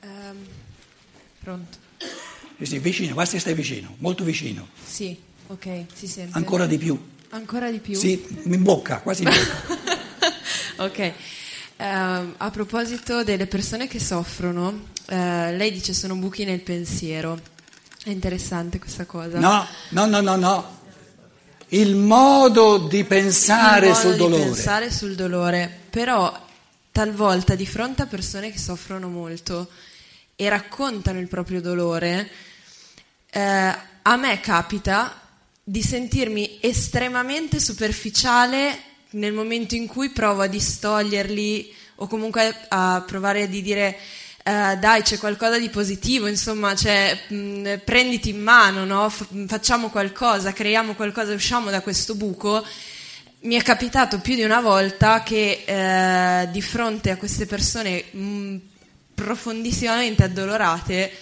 Ehm, pronto? Sì, vicino, basta stai vicino, molto vicino. Sì, ok, si sente. Ancora di più. Ancora di più? Sì, in bocca, quasi in bocca. ok. Ehm, a proposito delle persone che soffrono, eh, lei dice sono buchi nel pensiero. È interessante questa cosa. No, no, no, no, no. Il modo di pensare Il modo sul di dolore. pensare sul dolore, però talvolta di fronte a persone che soffrono molto e raccontano il proprio dolore, eh, a me capita di sentirmi estremamente superficiale nel momento in cui provo a distoglierli o comunque a provare a dire eh, dai c'è qualcosa di positivo, insomma cioè, mh, prenditi in mano, no? F- facciamo qualcosa, creiamo qualcosa, usciamo da questo buco. Mi è capitato più di una volta che eh, di fronte a queste persone mh, profondissimamente addolorate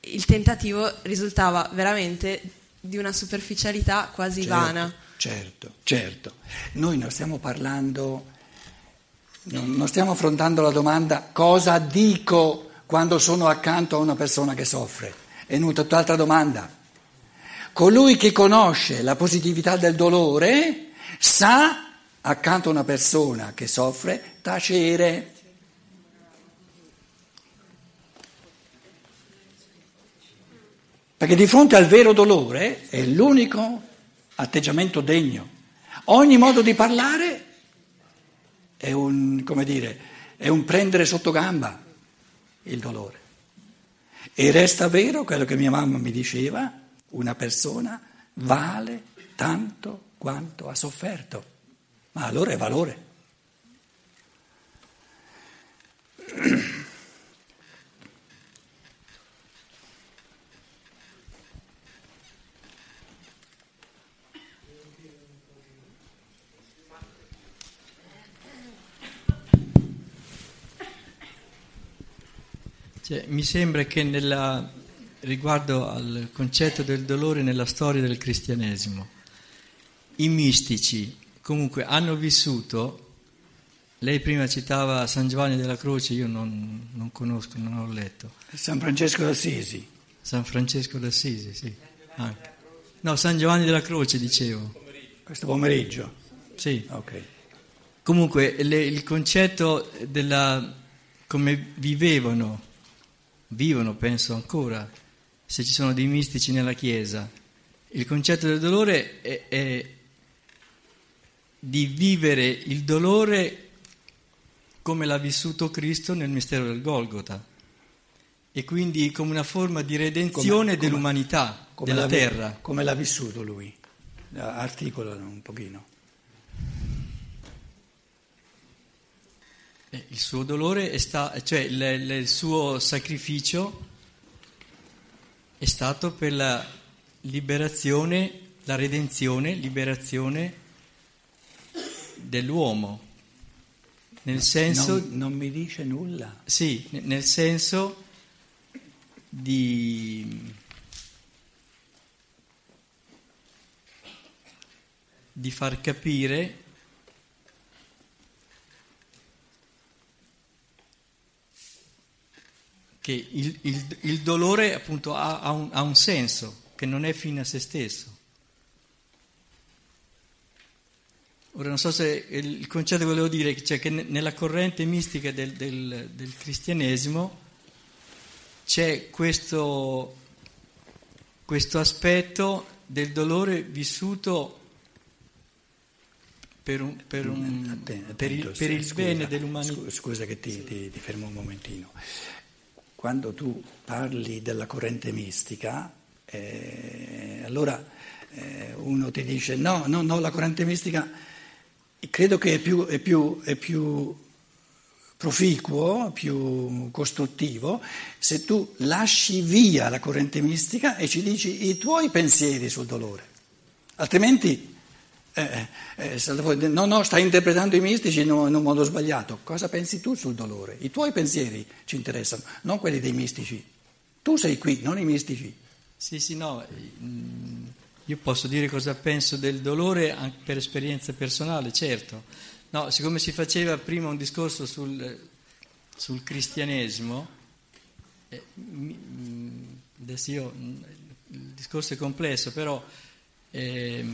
il tentativo risultava veramente di una superficialità quasi Certo, vana. Certo, certo. Noi non stiamo parlando, non non stiamo affrontando la domanda cosa dico quando sono accanto a una persona che soffre. È una tutt'altra domanda. Colui che conosce la positività del dolore sa accanto a una persona che soffre tacere. Perché di fronte al vero dolore è l'unico atteggiamento degno. Ogni modo di parlare è un, come dire, è un prendere sotto gamba il dolore. E resta vero quello che mia mamma mi diceva, una persona vale tanto quanto ha sofferto. Ma allora è valore. Cioè, mi sembra che nella, riguardo al concetto del dolore nella storia del cristianesimo, i mistici comunque hanno vissuto, lei prima citava San Giovanni della Croce, io non, non conosco, non ho letto, San Francesco d'Assisi. San Francesco d'Assisi, sì, anche. No, San Giovanni della Croce dicevo, Questo pomeriggio. sì. Ok. Comunque le- il concetto della come vivevano, vivono penso ancora, se ci sono dei mistici nella Chiesa, il concetto del dolore è, è di vivere il dolore come l'ha vissuto Cristo nel mistero del Golgota e quindi come una forma di redenzione Come- dell'umanità, Come della terra. Come l'ha vissuto lui? Articolano un pochino. Eh, Il suo dolore è sta- cioè il- il suo sacrificio è stato per la liberazione, la redenzione, liberazione dell'uomo. Nel senso, Non, non mi dice nulla. sì, ne- nel senso di, di far capire che il, il- il dolore appunto ha, ha un, ha un senso, che non è fine a se stesso. Ora non so se il concetto che volevo dire, cioè che ne- nella corrente mistica del, del- del cristianesimo c'è questo, questo aspetto del dolore vissuto per, un- per un- Atten- per il, attento, per il scusa, bene dell'umanità. scu- Scusa che ti, ti- ti fermo un momentino. Quando tu parli della corrente mistica, eh, allora eh, uno ti dice no, no, no, la corrente mistica credo che è più, è più- è più proficuo, più costruttivo se tu lasci via la corrente mistica e ci dici i tuoi pensieri sul dolore. Altrimenti eh, eh, fuori, no, no, stai interpretando i mistici in un, modo sbagliato. Cosa pensi tu sul dolore? I tuoi pensieri ci interessano, non quelli dei mistici. Tu sei qui, non i mistici. Sì, sì, no, mm, io posso dire cosa penso del dolore anche per esperienza personale, certo. No, siccome si faceva prima un discorso sul, sul cristianesimo, eh, adesso io, il discorso è complesso, però eh,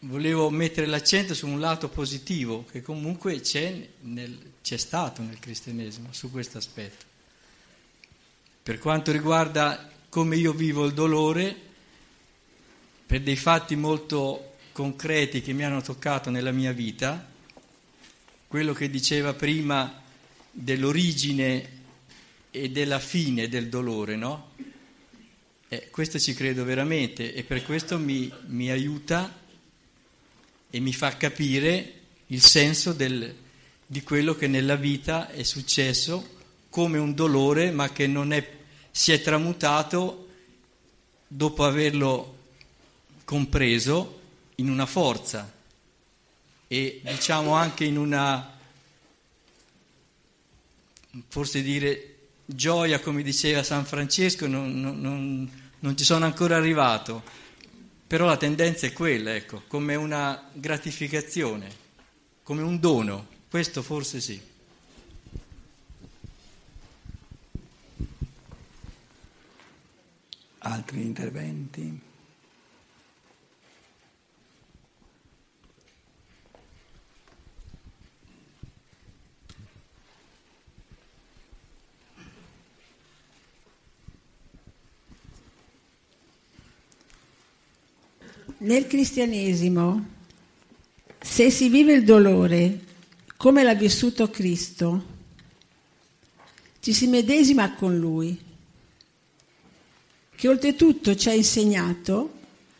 volevo mettere l'accento su un lato positivo che comunque c'è, nel, c'è stato nel cristianesimo su questo aspetto. Per quanto riguarda come io vivo il dolore, per dei fatti molto concreti che mi hanno toccato nella mia vita, quello che diceva prima dell'origine e della fine del dolore, no? Eh, questo ci credo veramente e per questo mi, mi aiuta e mi fa capire il senso del, di quello che nella vita è successo come un dolore, ma che non è, si è tramutato dopo averlo compreso in una forza e diciamo anche in una, forse dire, gioia, come diceva San Francesco, non, non, non ci sono ancora arrivato però la tendenza è quella, ecco, come una gratificazione, come un dono, questo forse sì. Altri interventi? Nel cristianesimo, se si vive il dolore come l'ha vissuto Cristo, ci si medesima con Lui, che oltretutto ci ha insegnato,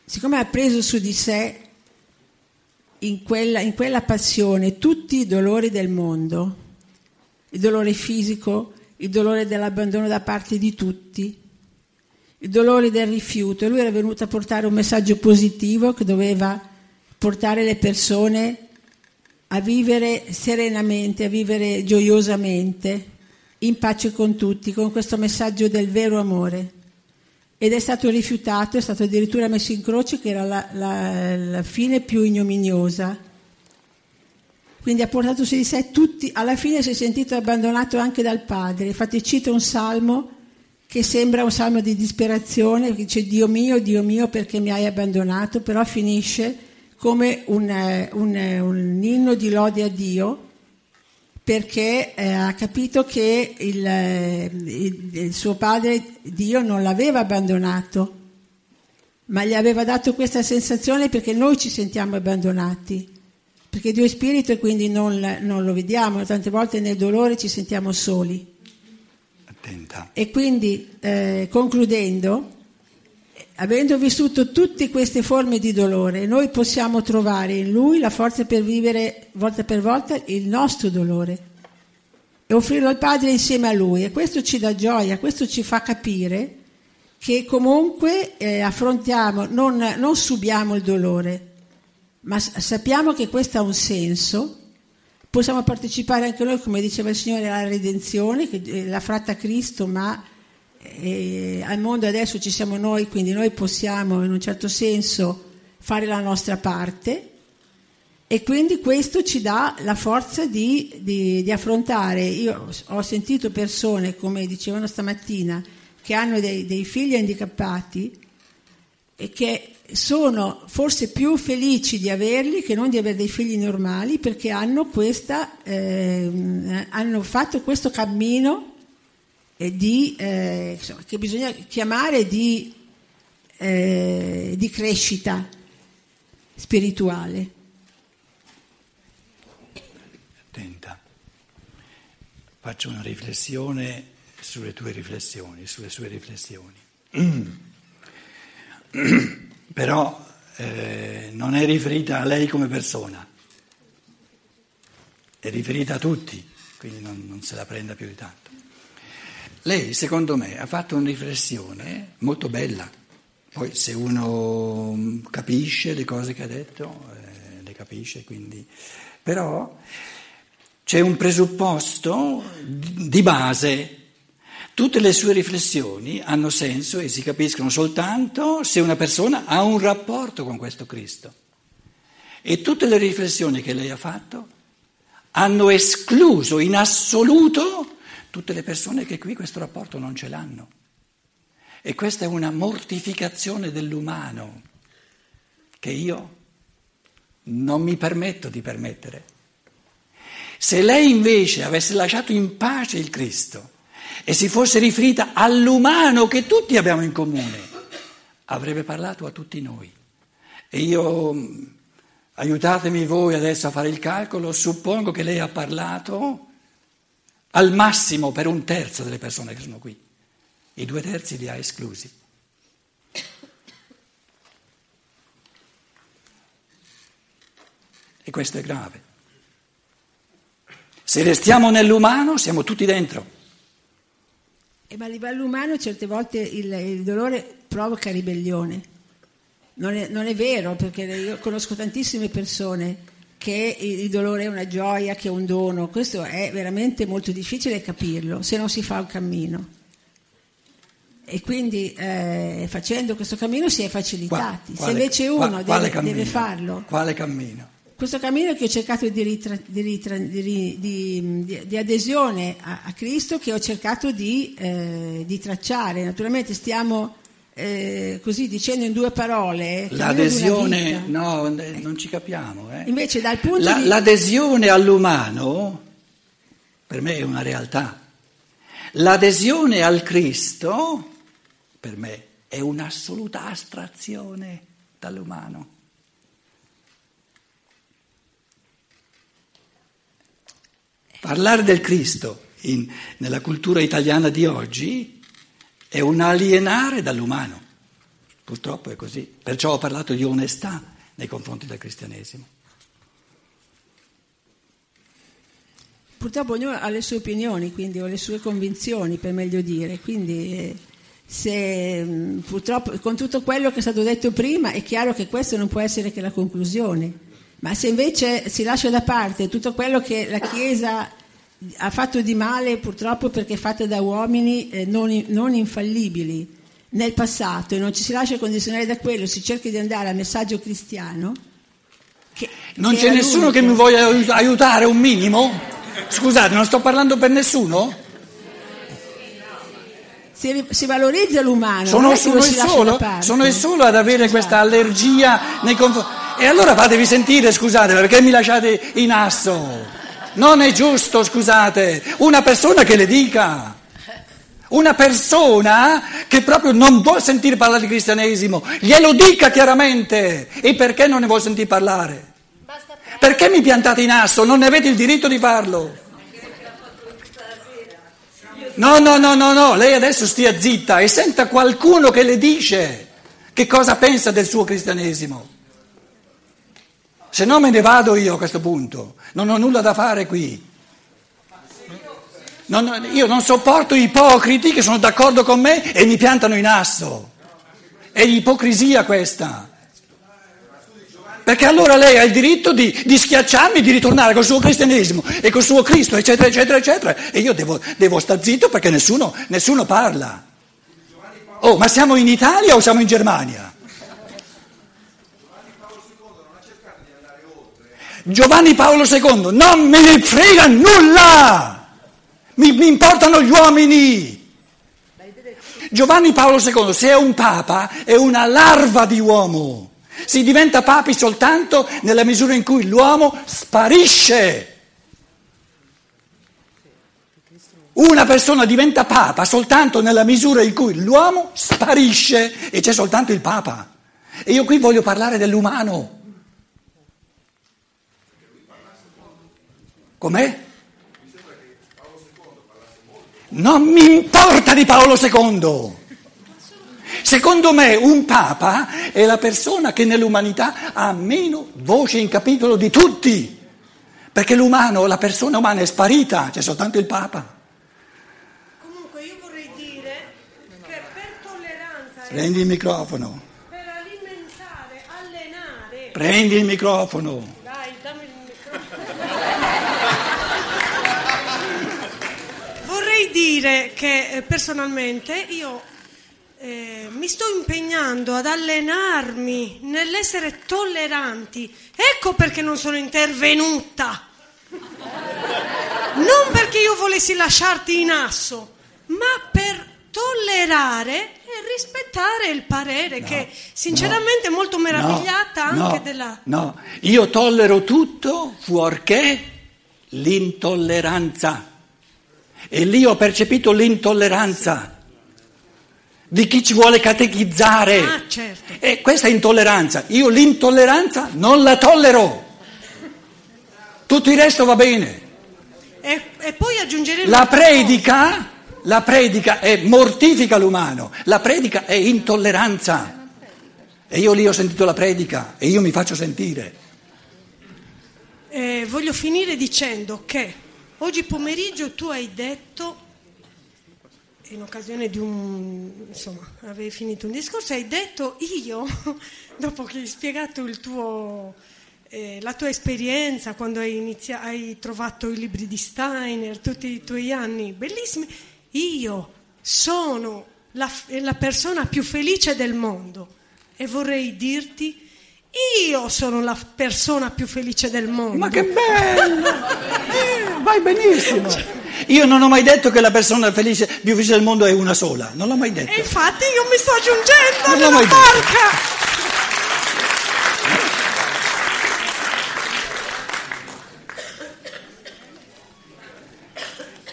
siccome ha preso su di sé in quella, in quella passione tutti i dolori del mondo, il dolore fisico, il dolore dell'abbandono da parte di tutti, i dolori del rifiuto e lui era venuto a portare un messaggio positivo che doveva portare le persone a vivere serenamente, a vivere gioiosamente, in pace con tutti, con questo messaggio del vero amore. Ed è stato rifiutato, è stato addirittura messo in croce, che era la, la, la fine più ignominiosa. Quindi ha portato su di sé tutti, alla fine si è sentito abbandonato anche dal Padre. Infatti cita un salmo che sembra un salmo di disperazione, che dice Dio mio, Dio mio perché mi hai abbandonato, però finisce come un, eh, un, eh, un inno di lode a Dio perché eh, ha capito che il, eh, il, il, suo padre Dio non l'aveva abbandonato, ma gli aveva dato questa sensazione perché noi ci sentiamo abbandonati, perché Dio è spirito e quindi non, non lo vediamo, tante volte nel dolore ci sentiamo soli attenta. E quindi, eh, concludendo, avendo vissuto tutte queste forme di dolore, noi possiamo trovare in Lui la forza per vivere volta per volta il nostro dolore e offrirlo al Padre insieme a Lui. E questo ci dà gioia, questo ci fa capire che comunque eh, affrontiamo, non, non subiamo il dolore, ma sappiamo che questo ha un senso Possiamo partecipare anche noi, come diceva il Signore, alla redenzione, che eh, l'ha fatta Cristo, ma eh, al mondo adesso ci siamo noi, quindi noi possiamo in un certo senso fare la nostra parte e quindi questo ci dà la forza di, di, di affrontare. Io ho sentito persone, come dicevano stamattina, che hanno dei, dei figli handicappati e che sono forse più felici di averli che non di avere dei figli normali perché hanno, questa, eh, hanno fatto questo cammino eh, di, eh, insomma, che bisogna chiamare di, eh, di crescita spirituale. Attenta, faccio una riflessione sulle tue riflessioni, sulle sue riflessioni. però eh, non è riferita a lei come persona, è riferita a tutti, quindi non, non se la prenda più di tanto. Lei, secondo me, ha fatto una riflessione molto bella. Poi se uno capisce le cose che ha detto, eh, le capisce, quindi... Però c'è un presupposto di base Tutte le sue riflessioni hanno senso e si capiscono soltanto se una persona ha un rapporto con questo Cristo. E tutte le riflessioni che lei ha fatto hanno escluso in assoluto tutte le persone che qui questo rapporto non ce l'hanno. E questa è una mortificazione dell'umano che io non mi permetto di permettere. Se lei invece avesse lasciato in pace il Cristo e si fosse riferita all'umano che tutti abbiamo in comune, avrebbe parlato a tutti noi. E io, aiutatemi voi adesso a fare il calcolo, suppongo che lei ha parlato al massimo per un terzo delle persone che sono qui. I due terzi li ha esclusi. E questo è grave. Se restiamo nell'umano siamo tutti dentro. Ma a livello umano certe volte il, il dolore provoca ribellione. Non è, non è, vero, perché io conosco tantissime persone che il dolore è una gioia, che è un dono. Questo è veramente molto difficile capirlo se non si fa un cammino. E quindi eh, facendo questo cammino si è facilitati. Qua, quale, se invece uno qua, deve, deve, farlo. Quale cammino? Questo cammino che ho cercato di, ritra, di, ritra, di, di adesione a, a, Cristo, che ho cercato di, eh, tracciare. Naturalmente stiamo eh, così dicendo in due parole. L'adesione, no, non ci capiamo. Eh. Invece dal punto La. L'adesione all'umano, per me è una realtà. L'adesione al Cristo, per me, è un'assoluta astrazione dall'umano. Parlare del Cristo in, nella cultura italiana di oggi è un alienare dall'umano. Purtroppo è così. Perciò ho parlato di onestà nei confronti del cristianesimo. Purtroppo ognuno ha le sue opinioni, quindi, o le sue convinzioni, per meglio dire. Quindi, se, mm, purtroppo, con tutto quello che è stato detto prima, è chiaro che questo non può essere che la conclusione. Ma se invece si lascia da parte tutto quello che la Chiesa ha fatto di male, purtroppo perché è fatta da uomini eh, non, non, infallibili nel passato e non ci si lascia condizionare da quello, si cerca di andare al messaggio cristiano. Che, non che c'è nessuno che mi voglia aiutare un minimo? Scusate, non sto parlando per nessuno? Si, si, valorizza l'umano. Sono, sono, il solo, sono, il solo, ad avere questa allergia nei confronti. E allora fatevi sentire, scusate, perché mi lasciate in asso? Non è giusto, scusate, una persona che le dica. Una persona che proprio non vuole sentire parlare di cristianesimo, glielo dica chiaramente. E perché non ne vuole sentire parlare? Perché mi piantate in asso? Non ne avete il diritto di farlo. No, no, no, no, no, lei adesso stia zitta e senta qualcuno che le dice che cosa pensa del suo cristianesimo. Se no me ne vado io a questo punto, non ho nulla da fare qui. Non, io non sopporto ipocriti che sono d'accordo con me e mi piantano in asso. È ipocrisia questa. Perché allora lei ha il diritto di, di schiacciarmi, di ritornare col suo cristianesimo e col suo Cristo, eccetera, eccetera, eccetera. E io devo, devo star zitto perché nessuno, nessuno parla. Oh, ma siamo in Italia o siamo in Germania? Giovanni Paolo II, non me ne frega nulla, mi, mi importano gli uomini. Giovanni Paolo II, se è un papa, è una larva di uomo. Si diventa papi soltanto nella misura in cui l'uomo sparisce. Una persona diventa papa soltanto nella misura in cui l'uomo sparisce e c'è soltanto il papa. E io qui voglio parlare dell'umano. Com'è? Non mi importa di Paolo II. Secondo me un papa è la persona che nell'umanità ha meno voce in capitolo di tutti, perché l'umano, la persona umana è sparita, c'è soltanto il papa. Comunque io vorrei dire che per tolleranza... Prendi il microfono. Per alimentare, allenare... Prendi il microfono. Dire che eh, personalmente io eh, mi sto impegnando ad allenarmi nell'essere tolleranti. Ecco perché non sono intervenuta Non perché io volessi lasciarti in asso, ma per tollerare e rispettare il parere, No, che sinceramente è molto meravigliata no, anche no, della... No, io tollero tutto fuorché l'intolleranza. E lì ho percepito l'intolleranza di chi ci vuole catechizzare. Ah, certo. E questa è intolleranza. Io l'intolleranza non la tollero. Tutto il resto va bene. E, e poi aggiungeremo... La predica, la predica è mortifica l'umano, la predica è intolleranza. E io lì ho sentito la predica e io mi faccio sentire. Eh, voglio finire dicendo che oggi pomeriggio tu hai detto, in occasione di un, insomma, avevi finito un discorso, hai detto io, dopo che hai spiegato tuo, eh, la tua esperienza, quando hai, inizia- hai trovato i libri di Steiner, tutti i tuoi anni bellissimi, io sono la, la persona più felice del mondo. E vorrei dirti io sono la persona più felice del mondo. Ma che bello! Eh, vai benissimo. Io non ho mai detto che la persona felice, più felice del mondo è una sola, non l'ho mai E detto. infatti io mi sto aggiungendo Non nella barca.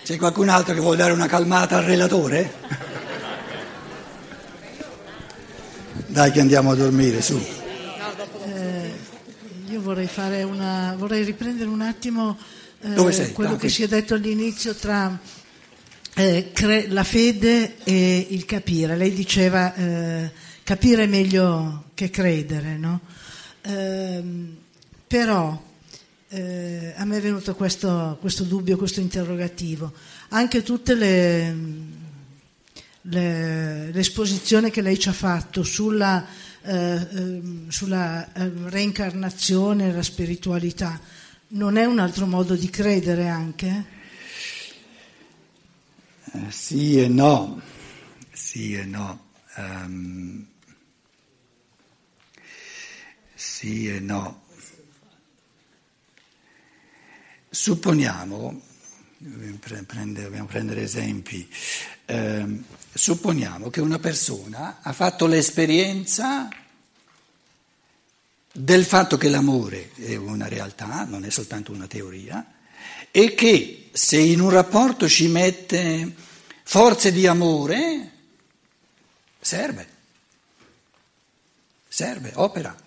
C'è qualcun altro che vuole dare una calmata al relatore? Dai che andiamo a dormire, su. Vorrei, fare una, vorrei riprendere un attimo eh, sei? quello Ah, che si è detto all'inizio tra eh, cre- la fede e il capire. Lei diceva eh, capire è meglio che credere, no? Ehm, però eh, a me è venuto questo, questo dubbio, questo interrogativo. Anche tutte le, le- l'esposizione che lei ci ha fatto sulla, eh, ehm, sulla eh, reincarnazione, la spiritualità, non è un altro modo di credere anche? Eh, sì e no, sì e no. Ehm, sì e no. Supponiamo, dobbiamo pre- prendere, esempi, ehm, supponiamo che una persona ha fatto l'esperienza del fatto che l'amore è una realtà, non è soltanto una teoria, e che se in un rapporto ci mette forze di amore, serve, serve, opera.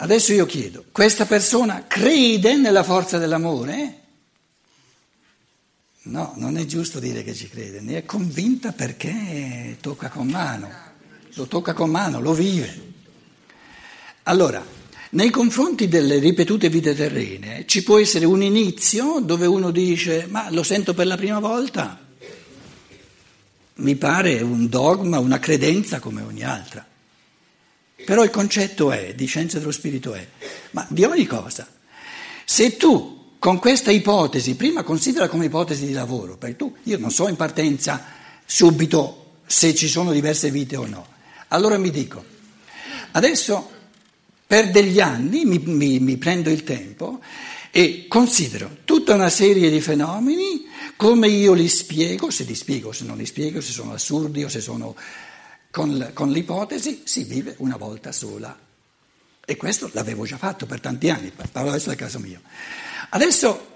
Adesso io chiedo, questa persona crede nella forza dell'amore? No, non è giusto dire che ci crede, ne è convinta perché tocca con mano, lo tocca con mano, lo vive. Allora, nei confronti delle ripetute vite terrene ci può essere un inizio dove uno dice ma lo sento per la prima volta, mi pare un dogma, una credenza come ogni altra. Però il concetto è, di scienza dello spirito è, ma di ogni cosa, se tu con questa ipotesi, prima considera come ipotesi di lavoro, perché tu, io non so in partenza subito se ci sono diverse vite o no, allora mi dico, adesso per degli anni mi, mi- mi prendo il tempo e considero tutta una serie di fenomeni, come io li spiego, se li spiego, se non li spiego, se sono assurdi o se sono con, con l'ipotesi, si vive una volta sola. E questo l'avevo già fatto per tanti anni, parlo adesso del caso mio. Adesso,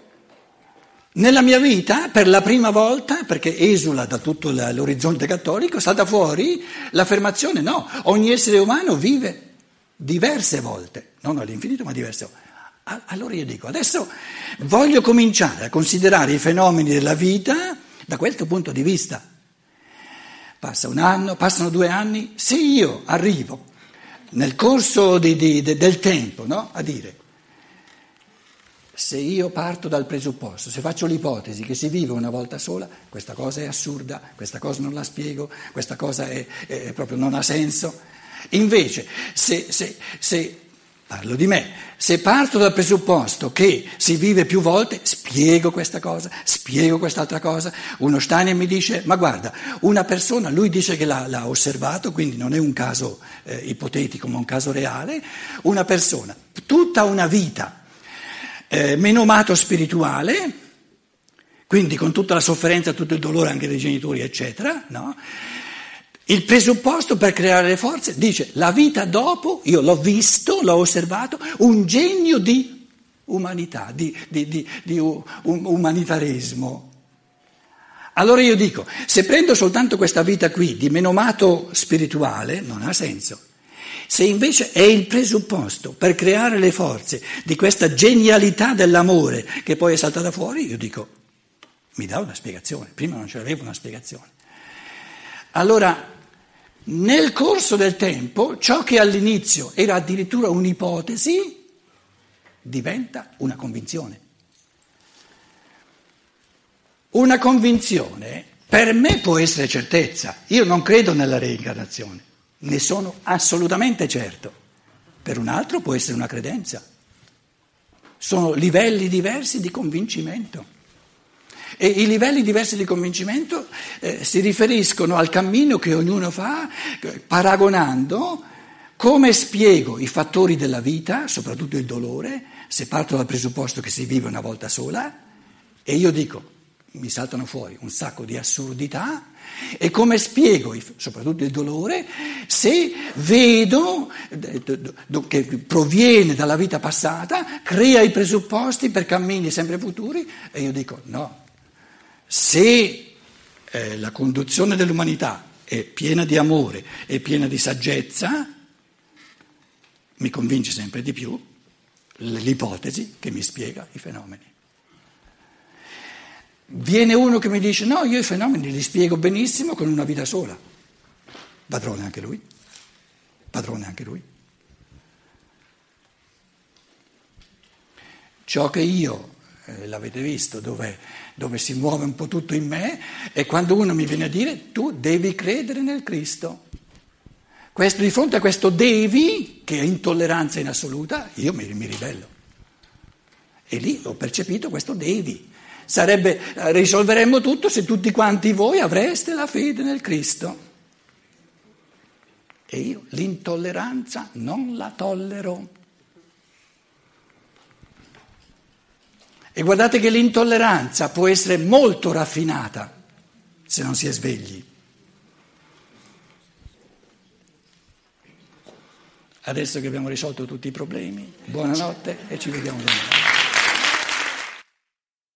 nella mia vita, per la prima volta, perché esula da tutto l'orizzonte cattolico, salta fuori l'affermazione no, ogni essere umano vive diverse volte, non all'infinito ma diverse volte. Allora io dico, adesso voglio cominciare a considerare i fenomeni della vita da questo punto di vista. Passa un anno, passano due anni, se io arrivo nel corso di- di- de- del tempo no, a dire, se io parto dal presupposto, se faccio l'ipotesi che si vive una volta sola, questa cosa è assurda, questa cosa non la spiego, questa cosa è, è proprio non ha senso. Invece, se, se- se Parlo di me. Se parto dal presupposto che si vive più volte, spiego questa cosa, spiego quest'altra cosa. Uno Steiner mi dice, ma guarda, una persona, lui dice che l'ha, l'ha osservato, quindi non è un caso eh, ipotetico, ma un caso reale, una persona, tutta una vita, eh, menomato spirituale, quindi con tutta la sofferenza, tutto il dolore anche dei genitori, eccetera, no? Il presupposto per creare le forze dice la vita dopo, io l'ho visto, l'ho osservato, un genio di umanità, di, di, di, di un umanitarismo. Allora io dico, se prendo soltanto questa vita qui di menomato spirituale, non ha senso. Se invece è il presupposto per creare le forze di questa genialità dell'amore che poi è saltata fuori, io dico, mi dà una spiegazione. Prima non ce l'avevo una spiegazione. Allora, nel corso del tempo, ciò che all'inizio era addirittura un'ipotesi diventa una convinzione. Una convinzione per me può essere certezza. Io non credo nella reincarnazione, ne sono assolutamente certo. Per un altro può essere una credenza. Sono livelli diversi di convincimento. E i livelli diversi di convincimento eh, si riferiscono al cammino che ognuno fa, paragonando come spiego i fattori della vita, soprattutto il dolore, se parto dal presupposto che si vive una volta sola, e io dico, mi saltano fuori un sacco di assurdità, e come spiego soprattutto il dolore se vedo che proviene dalla vita passata, crea i presupposti per cammini sempre futuri, e io dico no, se eh, la conduzione dell'umanità è piena di amore e piena di saggezza, mi convince sempre di più l'ipotesi che mi spiega i fenomeni. Viene uno che mi dice no, io i fenomeni li spiego benissimo con una vita sola. Padrone anche lui. Padrone anche lui. Ciò che io, eh, l'avete visto, dove dove si muove un po' tutto in me, è quando uno mi viene a dire tu devi credere nel Cristo. Questo, di fronte a questo devi, che è intolleranza in assoluta, io mi, mi ribello. E lì ho percepito questo devi. Sarebbe, eh, risolveremmo tutto se tutti quanti voi avreste la fede nel Cristo. E io l'intolleranza non la tollero. E guardate che l'intolleranza può essere molto raffinata se non si è svegli. Adesso che abbiamo risolto tutti i problemi, buonanotte e ci vediamo domani.